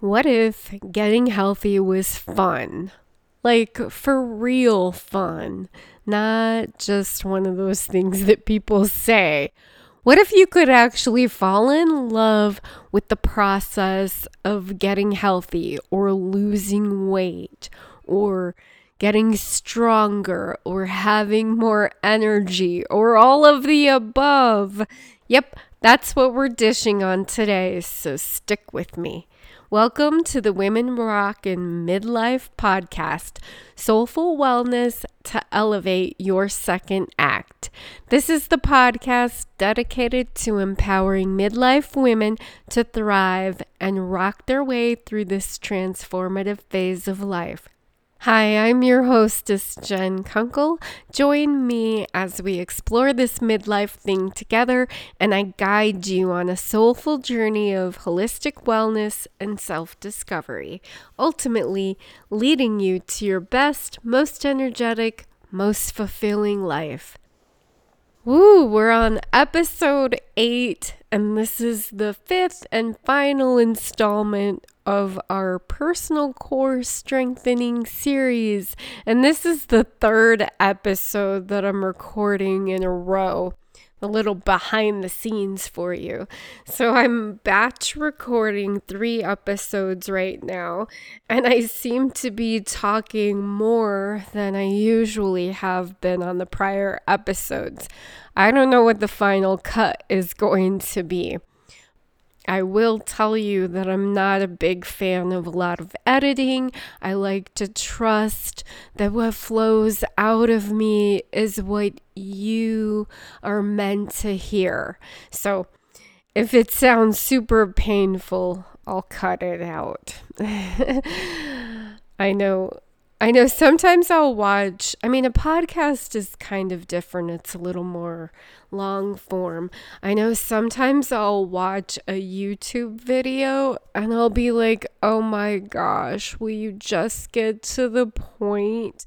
What if getting healthy was fun? Like for real fun, not just one of those things that people say. What if you could actually fall in love with the process of getting healthy or losing weight or getting stronger or having more energy or all of the above? Yep, that's what we're dishing on today, so stick with me. Welcome to the Women Rockin' Midlife podcast, Soulful Wellness to Elevate Your Second Act. This is the podcast dedicated to empowering midlife women to thrive and rock their way through this transformative phase of life. Hi, I'm your hostess, Jen Kunkel. Join me as we explore this midlife thing together and I guide you on a soulful journey of holistic wellness and self discovery, ultimately leading you to your best, most energetic, most fulfilling life. Woo, we're on episode eight, and this is the fifth and final installment of our personal core strengthening series. And this is the third episode that I'm recording in a row a little behind the scenes for you. So I'm batch recording three episodes right now, and I seem to be talking more than I usually have been on the prior episodes. I don't know what the final cut is going to be. I will tell you that I'm not a big fan of a lot of editing. I like to trust that what flows out of me is what you are meant to hear. So if it sounds super painful, I'll cut it out. I know I know sometimes I'll watch, I mean, a podcast is kind of different. It's a little more long form. I know sometimes I'll watch a YouTube video and I'll be like, oh my gosh, will you just get to the point?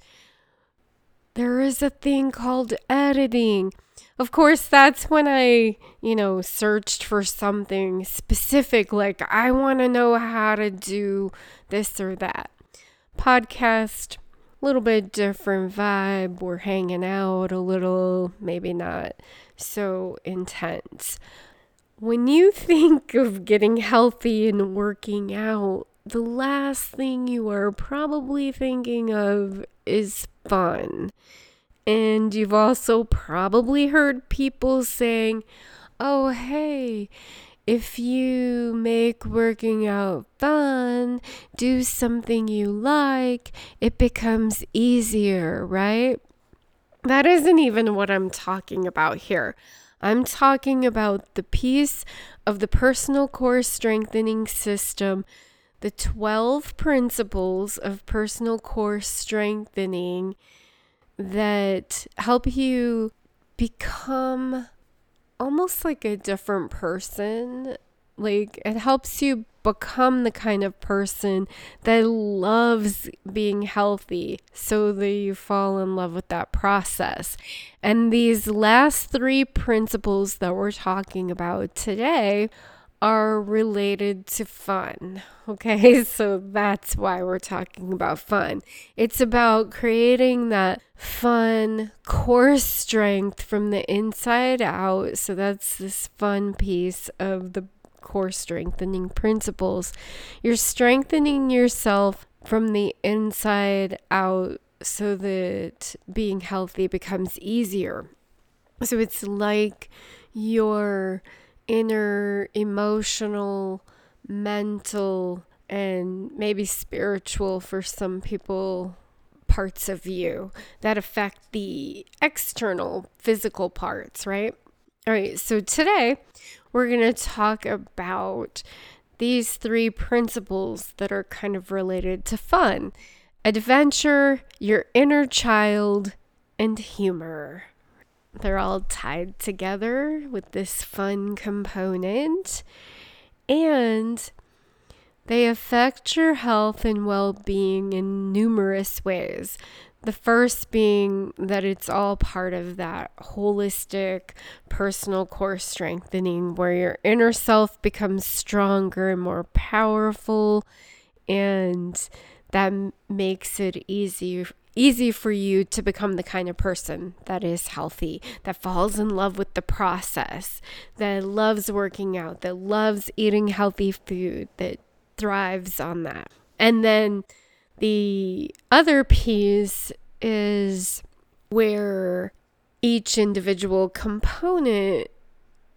There is a thing called editing. Of course, that's when I, you know, searched for something specific, like I want to know how to do this or that podcast. A little bit different vibe. We're hanging out a little, maybe not so intense. When you think of getting healthy and working out, the last thing you are probably thinking of is fun. And you've also probably heard people saying, oh, hey, if you make working out fun, do something you like, it becomes easier, right? That isn't even what I'm talking about here. I'm talking about the piece of the personal core strengthening system, the 12 principles of personal core strengthening that help you become almost like a different person. Like it helps you become the kind of person that loves being healthy so that you fall in love with that process. And these last three principles that we're talking about today are related to fun. Okay, so that's why we're talking about fun. It's about creating that fun core strength from the inside out. So that's this fun piece of the core strengthening principles. You're strengthening yourself from the inside out so that being healthy becomes easier. So it's like you're inner emotional, mental, and maybe spiritual for some people parts of you that affect the external physical parts, right? All right, so today we're going to talk about these three principles that are kind of related to fun adventure, your inner child, and humor. They're all tied together with this fun component. And they affect your health and well being in numerous ways. The first being that it's all part of that holistic personal core strengthening where your inner self becomes stronger and more powerful and that makes it easy easy for you to become the kind of person that is healthy, that falls in love with the process, that loves working out, that loves eating healthy food, that thrives on that. And then the other piece is where each individual component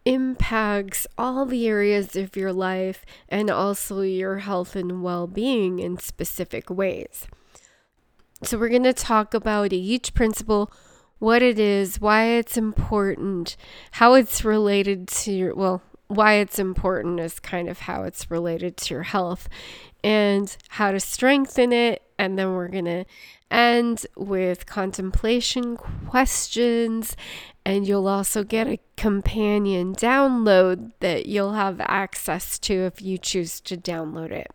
impacts all the areas of your life and also your health and well being in specific ways. So, we're going to talk about each principle, what it is, why it's important, how it's related to your, well, why it's important is kind of how it's related to your health and how to strengthen it. And then we're going to end with contemplation questions. And you'll also get a companion download that you'll have access to if you choose to download it.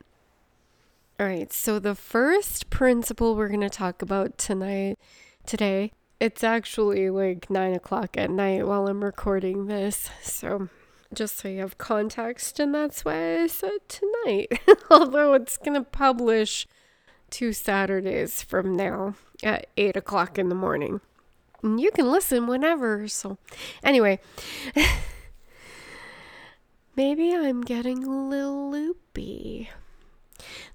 All right, so the first principle we're going to talk about tonight, today, it's actually like nine o'clock at night while I'm recording this. So just so you have context, and that's why I said tonight, although it's going to publish two Saturdays from now at eight o'clock in the morning. And you can listen whenever. So, anyway, maybe I'm getting a little loopy.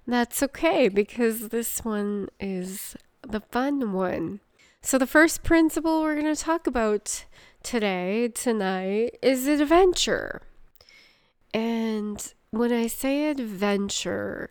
That's okay because this one is the fun one. So, the first principle we're going to talk about today, tonight, is adventure. And when I say adventure,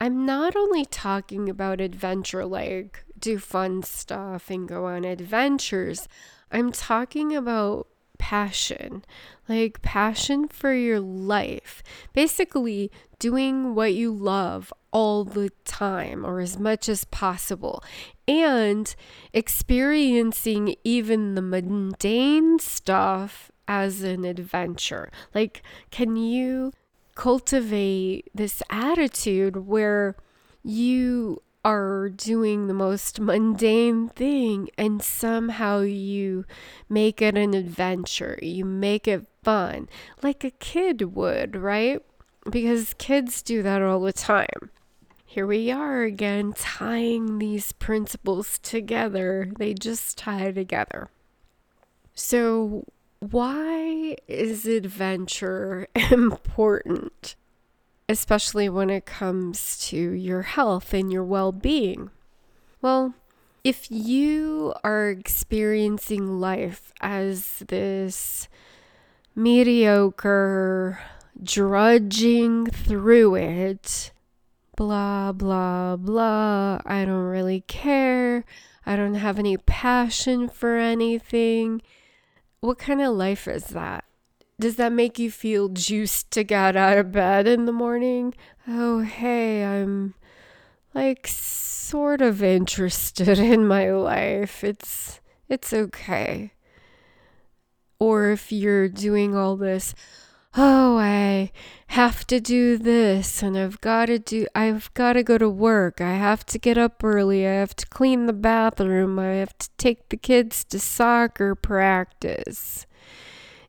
I'm not only talking about adventure like do fun stuff and go on adventures, I'm talking about passion, like passion for your life. Basically, doing what you love all the time or as much as possible and experiencing even the mundane stuff as an adventure. Like, can you cultivate this attitude where you are doing the most mundane thing and somehow you make it an adventure. You make it fun, like a kid would, right? Because kids do that all the time. Here we are again, tying these principles together. They just tie together. So, why is adventure important? especially when it comes to your health and your well being? Well, if you are experiencing life as this mediocre, drudging through it, blah, blah, blah, I don't really care, I don't have any passion for anything, what kind of life is that? Does that make you feel juiced to get out of bed in the morning? Oh, hey, I'm like sort of interested in my life. It's it's okay. Or if you're doing all this, oh, I have to do this and I've got to do I've got to go to work. I have to get up early. I have to clean the bathroom. I have to take the kids to soccer practice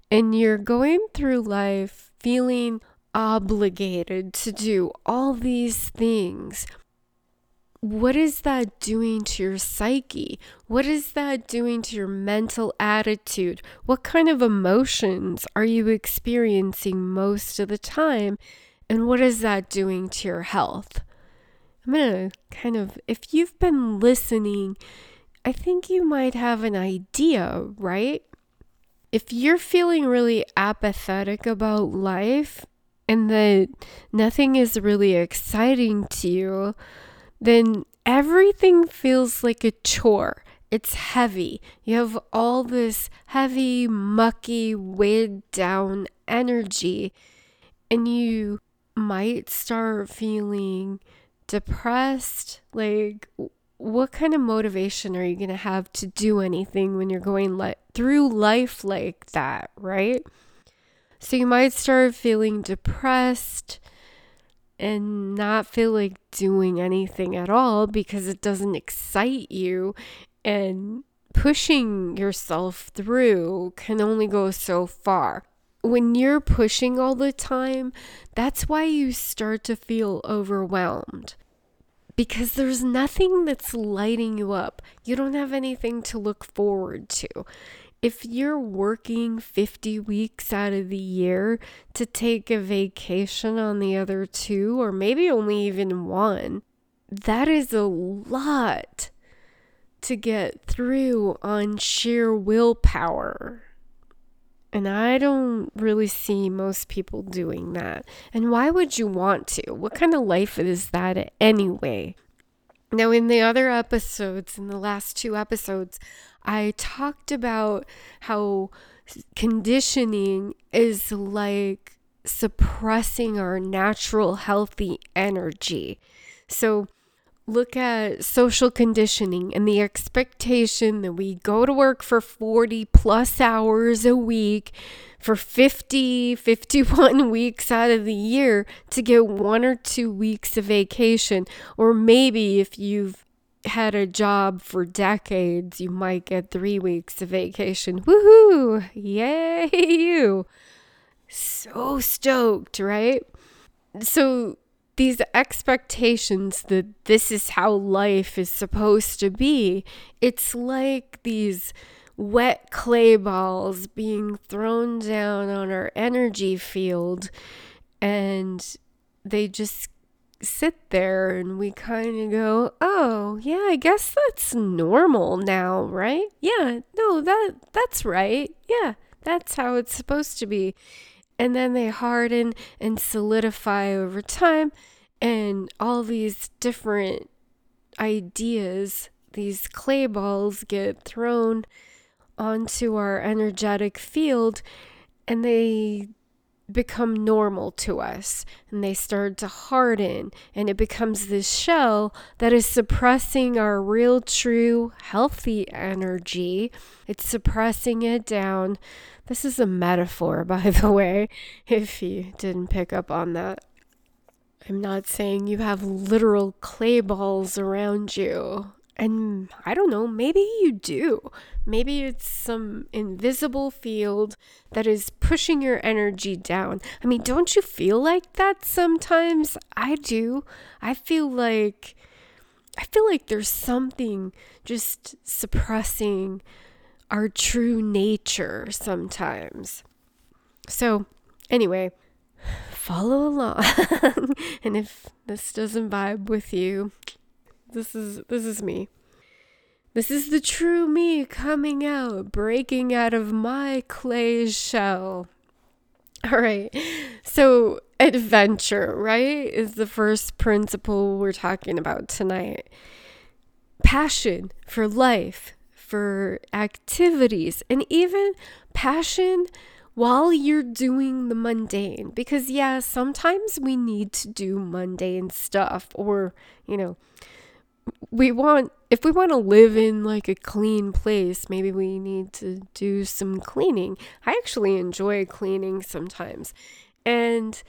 and you're going through life feeling obligated to do all these things, what is that doing to your psyche? What is that doing to your mental attitude? What kind of emotions are you experiencing most of the time? And what is that doing to your health? I'm going to kind of, if you've been listening, I think you might have an idea, right? if you're feeling really apathetic about life and that nothing is really exciting to you, then everything feels like a chore. It's heavy. You have all this heavy, mucky, weighed down energy, and you might start feeling depressed. Like, what kind of motivation are you going to have to do anything when you're going le- through life like that, right? So you might start feeling depressed, and not feel like doing anything at all because it doesn't excite you and pushing yourself through can only go so far. When you're pushing all the time, that's why you start to feel overwhelmed because there's nothing that's lighting you up. You don't have anything to look forward to. If you're working 50 weeks out of the year to take a vacation on the other two, or maybe only even one, that is a lot to get through on sheer willpower. And I don't really see most people doing that. And why would you want to? What kind of life is that anyway? Now, in the other episodes, in the last two episodes, I talked about how conditioning is like suppressing our natural healthy energy. So, look at social conditioning and the expectation that we go to work for 40 plus hours a week for 50, 51 weeks out of the year to get one or two weeks of vacation. Or maybe if you've had a job for decades, you might get three weeks of vacation. Woohoo! Yay, you! So stoked, right? So, these expectations that this is how life is supposed to be, it's like these wet clay balls being thrown down on our energy field and they just sit there and we kind of go, "Oh, yeah, I guess that's normal now, right? Yeah, no, that that's right. Yeah, that's how it's supposed to be." and then they harden and solidify over time and all these different ideas these clay balls get thrown onto our energetic field and they become normal to us and they start to harden and it becomes this shell that is suppressing our real true healthy energy. It's suppressing it down. This is a metaphor by the way if you didn't pick up on that. I'm not saying you have literal clay balls around you and I don't know, maybe you do. Maybe it's some invisible field that is pushing your energy down. I mean, don't you feel like that sometimes? I do. I feel like I feel like there's something just suppressing our true nature sometimes. So, anyway, follow along. and if this doesn't vibe with you, this is this is me. This is the true me coming out, breaking out of my clay shell. All right. So, adventure, right, is the first principle we're talking about tonight. Passion for life, for activities, and even passion while you're doing the mundane. Because, yeah, sometimes we need to do mundane stuff or, you know, we want if we want to live in like a clean place, maybe we need to do some cleaning. I actually enjoy cleaning sometimes. And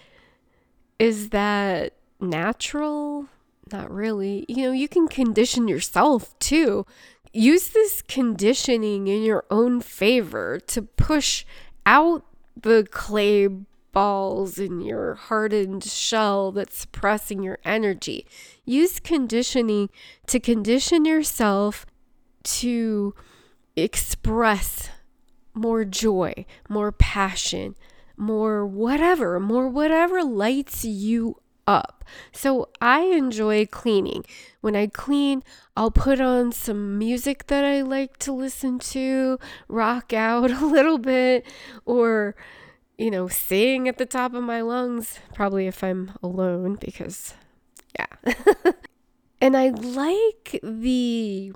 is that natural? Not really. You know, you can condition yourself too. Use this conditioning in your own favor to push out the clay balls in your hardened shell that's suppressing your energy. Use conditioning to condition yourself to express more joy, more passion, more whatever, more whatever lights you up. So I enjoy cleaning. When I clean, I'll put on some music that I like to listen to, rock out a little bit, or you know, sing at the top of my lungs, probably if I'm alone, because yeah. and I like the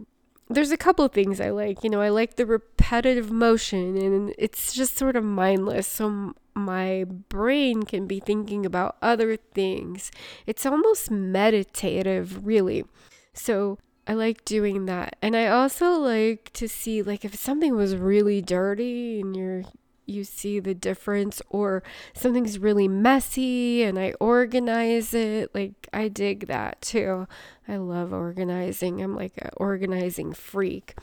there's a couple of things I like. You know, I like the repetitive motion and it's just sort of mindless. So my brain can be thinking about other things. It's almost meditative, really. So I like doing that. And I also like to see like if something was really dirty and you're you see the difference or something's really messy and I organize it. Like I dig that too. I love organizing. I'm like an organizing freak.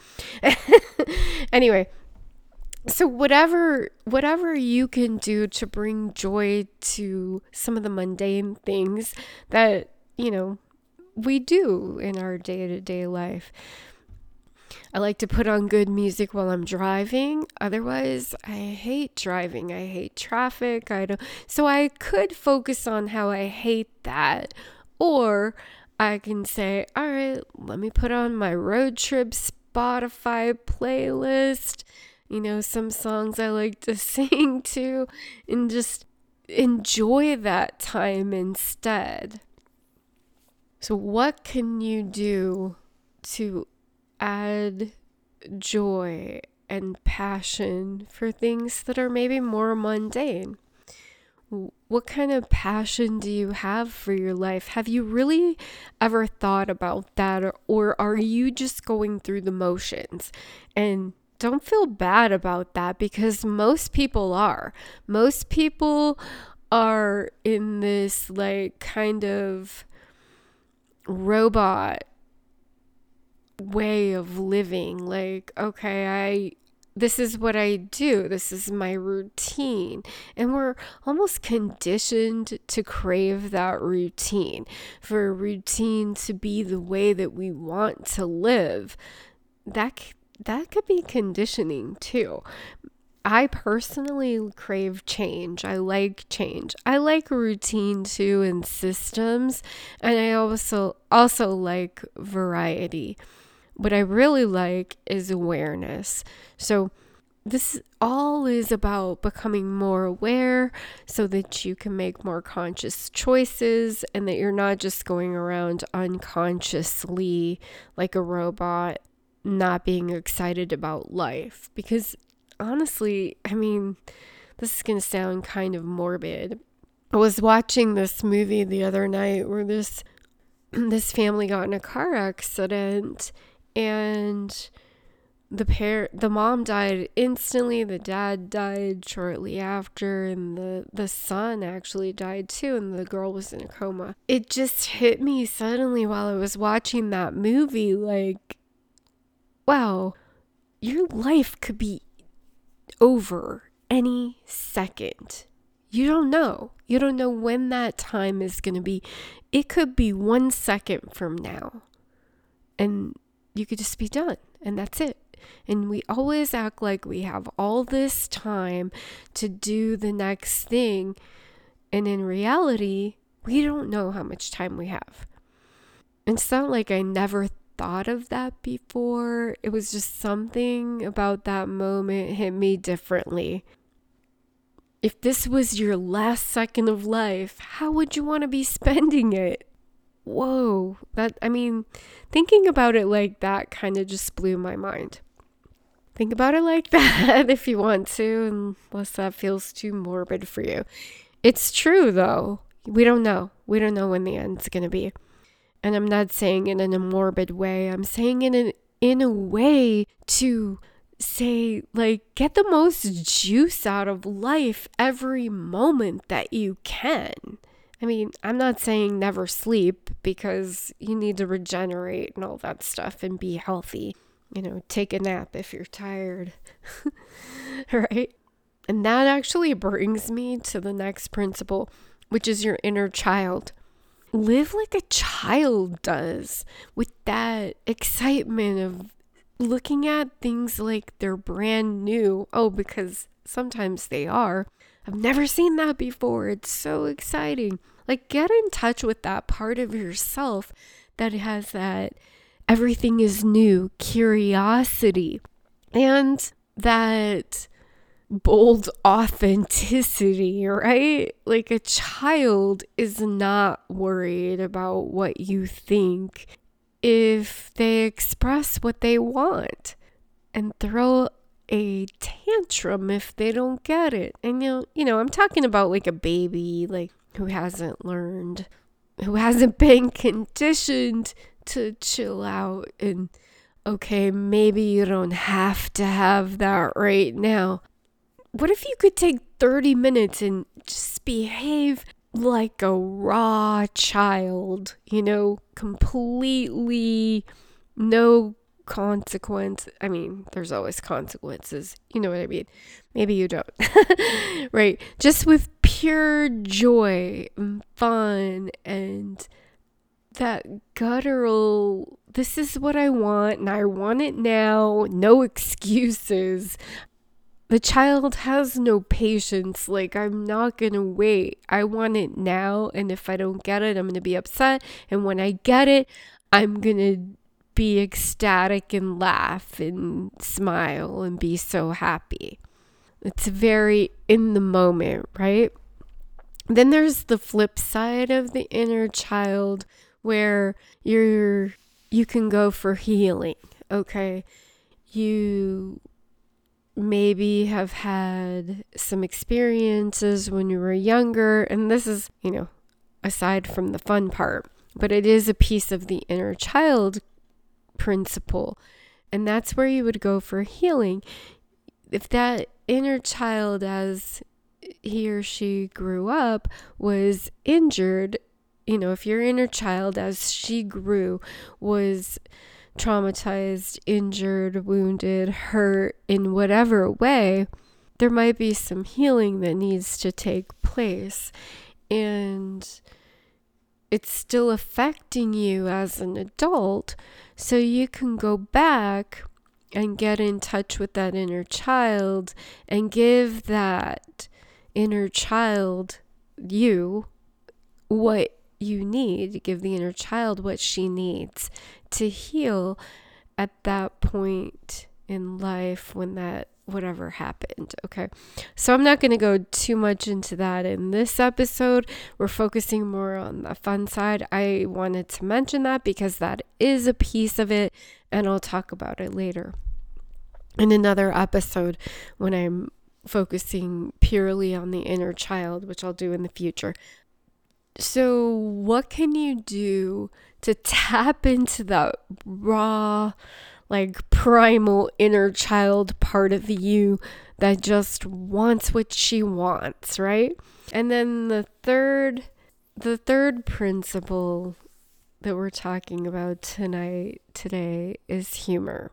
anyway, so whatever whatever you can do to bring joy to some of the mundane things that, you know, we do in our day-to-day life I like to put on good music while I'm driving. Otherwise, I hate driving. I hate traffic. I don't so I could focus on how I hate that or I can say, "All right, let me put on my road trip Spotify playlist." You know, some songs I like to sing to and just enjoy that time instead. So, what can you do to add joy and passion for things that are maybe more mundane. What kind of passion do you have for your life? Have you really ever thought about that? Or, are you just going through the motions? And don't feel bad about that because most people are. Most people are in this like kind of robot way of living. Like, okay, I this is what I do. This is my routine. And we're almost conditioned to crave that routine, for a routine to be the way that we want to live. That that could be conditioning too. I personally crave change. I like change. I like routine too and systems, and I also also like variety. What I really like is awareness. So, this all is about becoming more aware so that you can make more conscious choices and that you're not just going around unconsciously like a robot, not being excited about life. Because honestly, I mean, this is going to sound kind of morbid. I was watching this movie the other night where this this family got in a car accident and the pair the mom died instantly the dad died shortly after and the the son actually died too and the girl was in a coma. It just hit me suddenly while i was watching that movie like wow your life could be over any second. You don't know. You don't know when that time is going to be. It could be 1 second from now. And you could just be done and that's it. And we always act like we have all this time to do the next thing. And in reality, we don't know how much time we have. It's not like I never thought of that before. It was just something about that moment hit me differently. If this was your last second of life, how would you want to be spending it? Whoa, that, I mean, thinking about it like that kind of just blew my mind. Think about it like that if you want to, unless that feels too morbid for you. It's true though. We don't know. We don't know when the end's going to be. And I'm not saying it in a morbid way. I'm saying it in, in a way to say, like, get the most juice out of life every moment that you can. I mean, I'm not saying never sleep because you need to regenerate and all that stuff and be healthy. You know, take a nap if you're tired. right? And that actually brings me to the next principle, which is your inner child. Live like a child does with that excitement of looking at things like they're brand new. Oh, because sometimes they are I've never seen that before. It's so exciting. Like, get in touch with that part of yourself that has that everything is new curiosity and that bold authenticity, right? Like, a child is not worried about what you think if they express what they want and throw a tantrum if they don't get it. And you know, you know, I'm talking about like a baby like who hasn't learned, who hasn't been conditioned to chill out and okay, maybe you don't have to have that right now. what if you could take 30 minutes and just behave like a raw child, you know, completely no consequence. I mean, there's always consequences. You know what I mean? Maybe you don't. right? Just with pure joy and fun and that guttural, this is what I want and I want it now, no excuses. The child has no patience. Like, I'm not going to wait. I want it now. And if I don't get it, I'm going to be upset. And when I get it, I'm going to be ecstatic and laugh and smile and be so happy. It's very in the moment, right? Then there's the flip side of the inner child where you're you can go for healing, okay? You maybe have had some experiences when you were younger and this is, you know, aside from the fun part, but it is a piece of the inner child principle. And that's where you would go for healing. If that inner child, as he or she grew up, was injured, you know, if your inner child, as she grew, was traumatized, injured, wounded, hurt in whatever way, there might be some healing that needs to take place. And it's still affecting you as an adult. So you can go back and get in touch with that inner child and give that inner child, you, what you need. Give the inner child what she needs to heal at that point in life when that whatever happened. Okay. So I'm not going to go too much into that in this episode. We're focusing more on the fun side. I wanted to mention that because that is a piece of it, and I'll talk about it later in another episode when I'm focusing purely on the inner child, which I'll do in the future. So, what can you do to tap into that raw, like primal inner child part of you that just wants what she wants, right? And then the third the third principle that we're talking about tonight today is humor.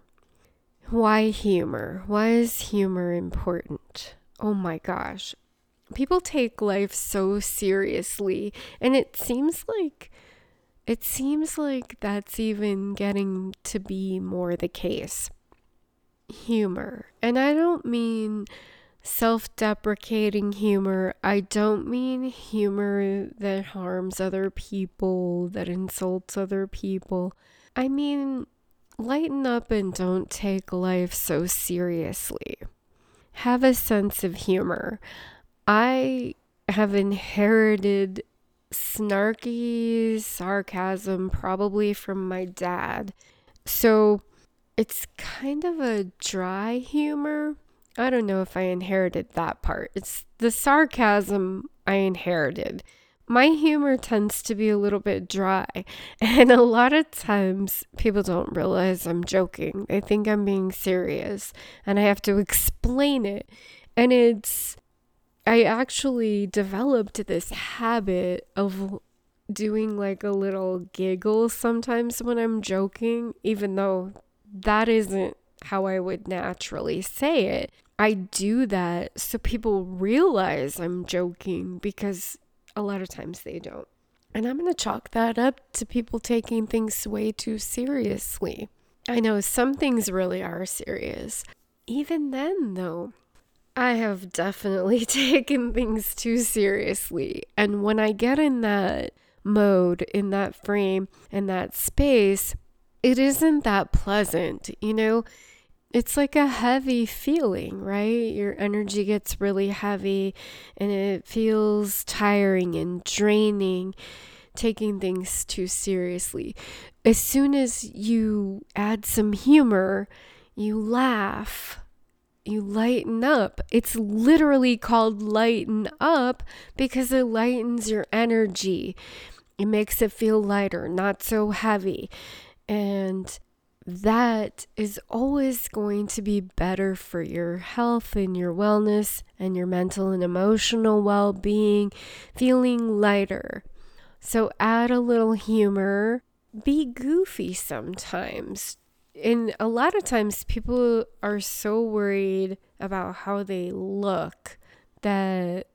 Why humor? Why is humor important? Oh my gosh. People take life so seriously and it seems like it seems like that's even getting to be more the case. Humor. And I don't mean self deprecating humor. I don't mean humor that harms other people, that insults other people. I mean, lighten up and don't take life so seriously. Have a sense of humor. I have inherited snarky sarcasm, probably from my dad. So it's kind of a dry humor. I don't know if I inherited that part. It's the sarcasm I inherited. My humor tends to be a little bit dry, and a lot of times people don't realize I'm joking. They think I'm being serious, and I have to explain it. And it's I actually developed this habit of doing like a little giggle sometimes when I'm joking, even though that isn't how I would naturally say it. I do that so people realize I'm joking because a lot of times they don't. And I'm going to chalk that up to people taking things way too seriously. I know some things really are serious. Even then, though, I have definitely taken things too seriously. And when I get in that mode, in that frame, in that space, it isn't that pleasant, you know? It's like a heavy feeling, right? Your energy gets really heavy and it feels tiring and draining, taking things too seriously. As soon as you add some humor, you laugh, you lighten up. It's literally called lighten up because it lightens your energy. It makes it feel lighter, not so heavy. And that is always going to be better for your health and your wellness and your mental and emotional well being, feeling lighter. So add a little humor, be goofy sometimes. And a lot of times people are so worried about how they look that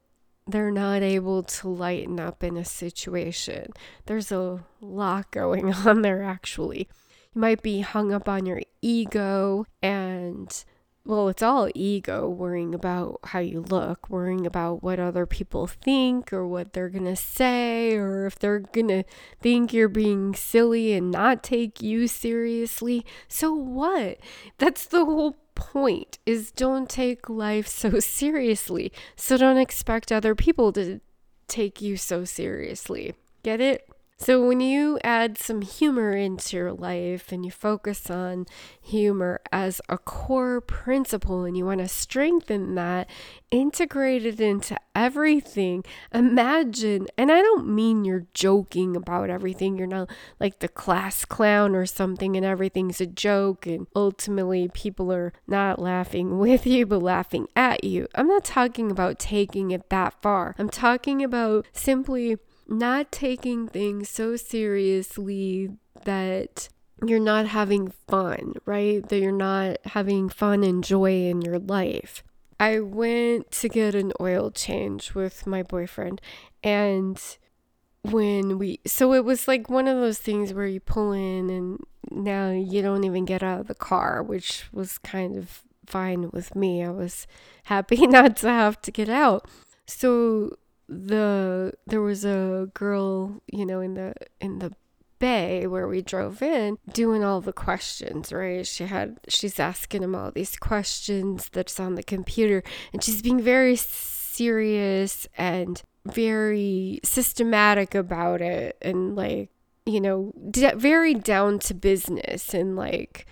they're not able to lighten up in a situation. There's a lot going on there, actually. You might be hung up on your ego and well, it's all ego worrying about how you look, worrying about what other people think or what they're going to say, or if they're going to think you're being silly and not take you seriously. So what? That's the whole point is don't take life so seriously. So don't expect other people to take you so seriously. Get it? So, when you add some humor into your life and you focus on humor as a core principle and you want to strengthen that, integrate it into everything, imagine, and I don't mean you're joking about everything, you're not like the class clown or something and everything's a joke and ultimately people are not laughing with you but laughing at you. I'm not talking about taking it that far, I'm talking about simply not taking things so seriously that you're not having fun, right? That you're not having fun and joy in your life. I went to get an oil change with my boyfriend, and when we, so it was like one of those things where you pull in and now you don't even get out of the car, which was kind of fine with me. I was happy not to have to get out. So the there was a girl, you know, in the in the bay where we drove in doing all the questions right? She had she's asking him all these questions that's on the computer and she's being very serious and very systematic about it and like you know very down to business and like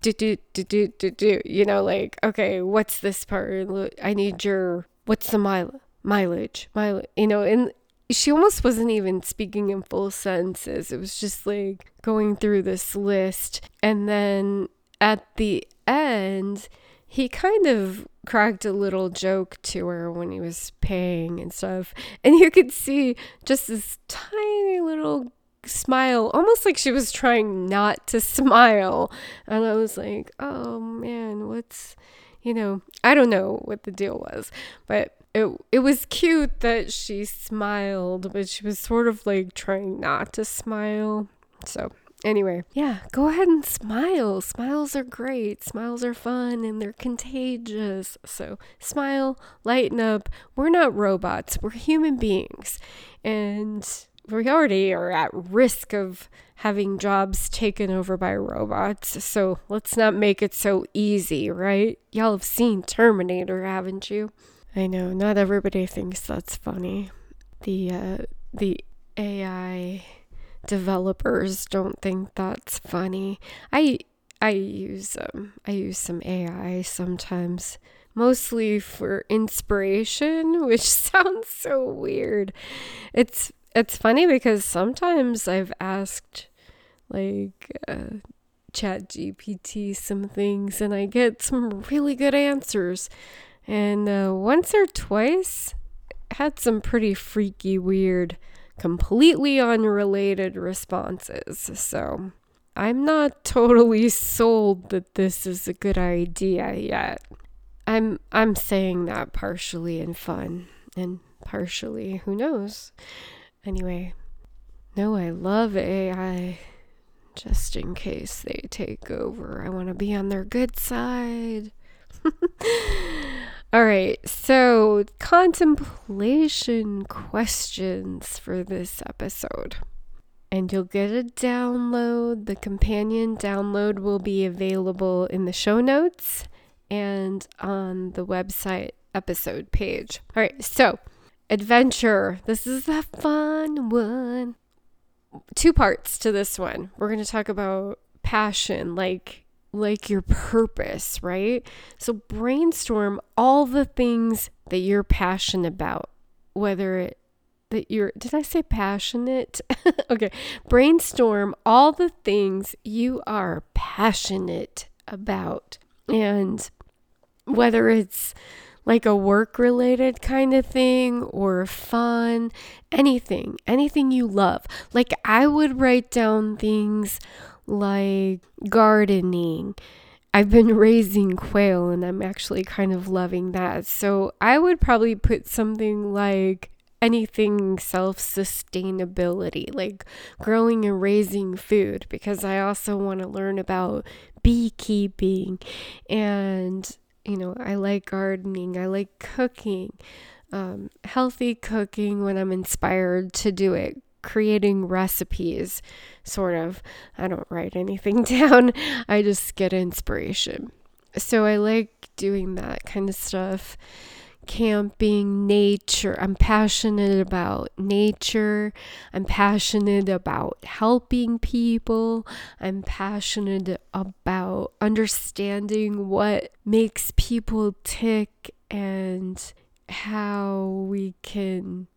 do do do do do do you know like okay what's this part? I need your what's the mile mileage, mileage, you know, and she almost wasn't even speaking in full sentences. It was just like going through this list. And then at the end, he kind of cracked a little joke to her when he was paying and stuff. And you could see just this tiny little smile, almost like she was trying not to smile. And I was like, oh man, what's, you know, I don't know what the deal was, but it it was cute that she smiled, but she was sort of like trying not to smile. So anyway, yeah, go ahead and smile. Smiles are great. Smiles are fun and they're contagious. So smile, lighten up. We're not robots. We're human beings. And we already are at risk of having jobs taken over by robots. So let's not make it so easy, right? Y'all have seen Terminator, haven't you? I know not everybody thinks that's funny. The uh, the AI developers don't think that's funny. I I use um I use some AI sometimes, mostly for inspiration, which sounds so weird. It's it's funny because sometimes I've asked like uh, ChatGPT some things and i get some really good answers and uh, once or twice, had some pretty freaky, weird, completely unrelated responses. So I'm not totally sold that this is a good idea yet. I'm I'm saying that partially in fun and partially who knows. Anyway, no, I love AI just in case they take over. I want to be on their good side. All right, so contemplation questions for this episode. And you'll get a download. The companion download will be available in the show notes and on the website episode page. All right, so adventure. This is the fun one. Two parts to this one. We're going to talk about passion, like like your purpose, right? So brainstorm all the things that you're passionate about, whether it that you're, did I say passionate? okay. Brainstorm all the things you are passionate about. And whether it's like a work related kind of thing or fun, anything, anything you love. Like I would write down things like gardening. I've been raising quail and I'm actually kind of loving that. So I would probably put something like anything self sustainability, like growing and raising food, because I also want to learn about beekeeping and you know, I like gardening, I like cooking, um, healthy cooking when I'm inspired to do it, creating recipes, sort of. I don't write anything down, I just get inspiration. So I like doing that kind of stuff camping, nature. I'm passionate about nature. I'm passionate about helping people. I'm passionate about understanding what makes people tick and how we can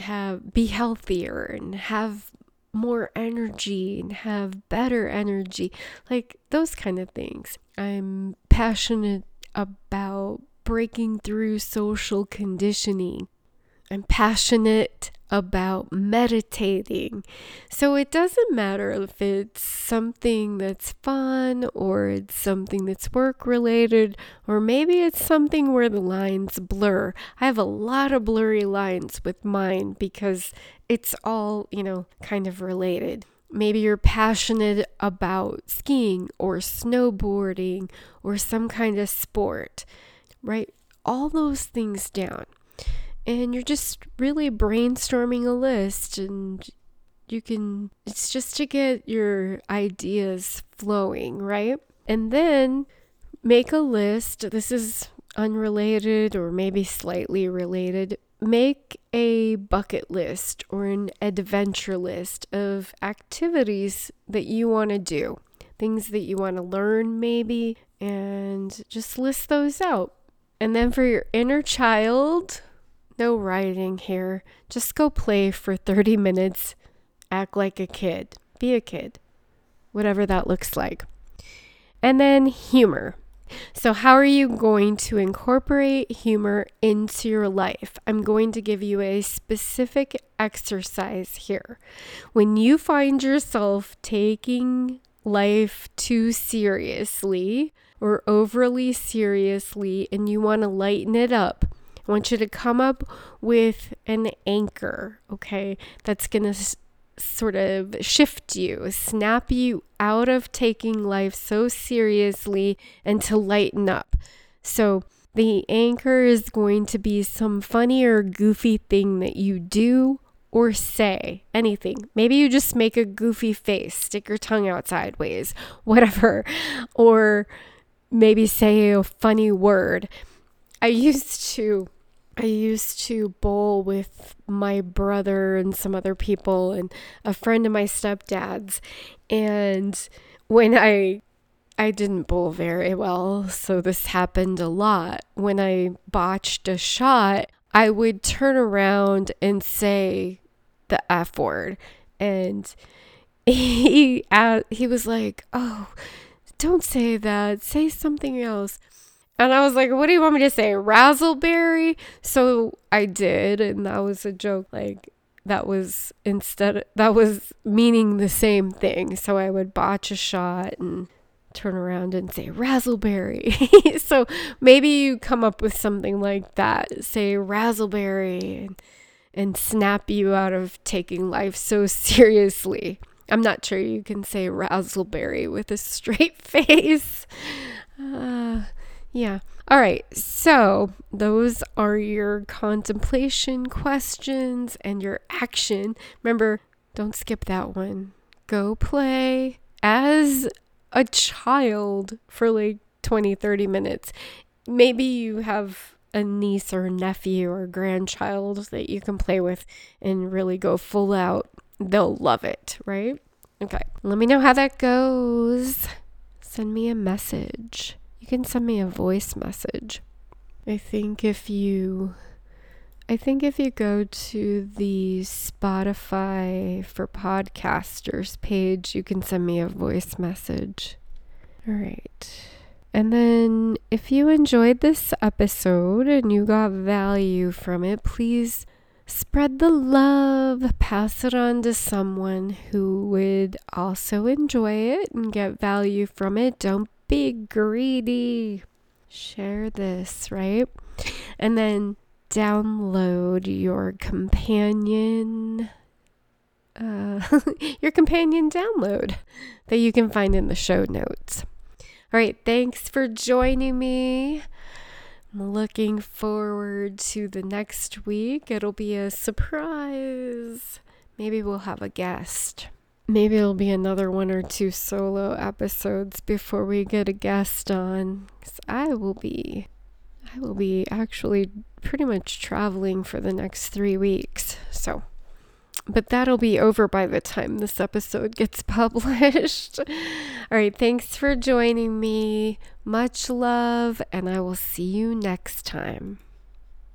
have be healthier and have more energy and have better energy like those kind of things i'm passionate about breaking through social conditioning. I'm passionate about meditating. So it doesn't matter if it's something that's fun or it's something that's work related or maybe it's something where the lines blur. I have a lot of blurry lines with mine because it's all, you know, kind of related. Maybe you're passionate about skiing or snowboarding or some kind of sport write all those things down. And you're just really brainstorming a list and you can it's just to get your ideas flowing, right? And then make a list. This is unrelated or maybe slightly related. Make a bucket list or an adventure list of activities that you want to do, things that you want to learn, maybe, and just list those out. And then for your inner child, no writing here. Just go play for 30 minutes. Act like a kid. Be a kid. Whatever that looks like. And then humor. So, how are you going to incorporate humor into your life? I'm going to give you a specific exercise here. When you find yourself taking life too seriously, or overly seriously and you want to lighten it up, I want you to come up with an anchor, okay, that's going to s- sort of shift you, snap you out of taking life so seriously and to lighten up. So, the anchor is going to be some funny or goofy thing that you do or say anything. Maybe you just make a goofy face, stick your tongue out sideways, whatever. Or maybe say a funny word. I used to I used to bowl with my brother and some other people and a friend of my stepdad's and when I I didn't bowl very well, so this happened a lot. When I botched a shot, I would turn around and say the F word. And he uh, he was like, "Oh, don't say that. Say something else. And I was like, what do you want me to say? Razzleberry? So I did. And that was a joke. Like, that was instead, that was meaning the same thing. So I would botch a shot and turn around and say razzleberry. so maybe you come up with something like that. Say razzleberry and, and snap you out of taking life so seriously. I'm not sure you can say razzleberry with a straight face. Uh, yeah. All right. So, those are your contemplation questions and your action. Remember, don't skip that one. Go play as a child for like 20, 30 minutes. Maybe you have a niece or nephew or grandchild that you can play with and really go full out they'll love it, right? Okay. Let me know how that goes. Send me a message. You can send me a voice message. I think if you I think if you go to the Spotify for podcasters page, you can send me a voice message. All right. And then if you enjoyed this episode and you got value from it, please spread the love, pass it on to someone who would also enjoy it and get value from it. Don't be greedy. Share this, right? And then download your companion uh, your companion download that you can find in the show notes. All right, thanks for joining me. I'm looking forward to the next week. It'll be a surprise. Maybe we'll have a guest. Maybe it'll be another one or two solo episodes before we get a guest on. Cause I will be, I will be actually pretty much traveling for the next three weeks. So, but that'll be over by the time this episode gets published. All right, thanks for joining me. Much love, and I will see you next time.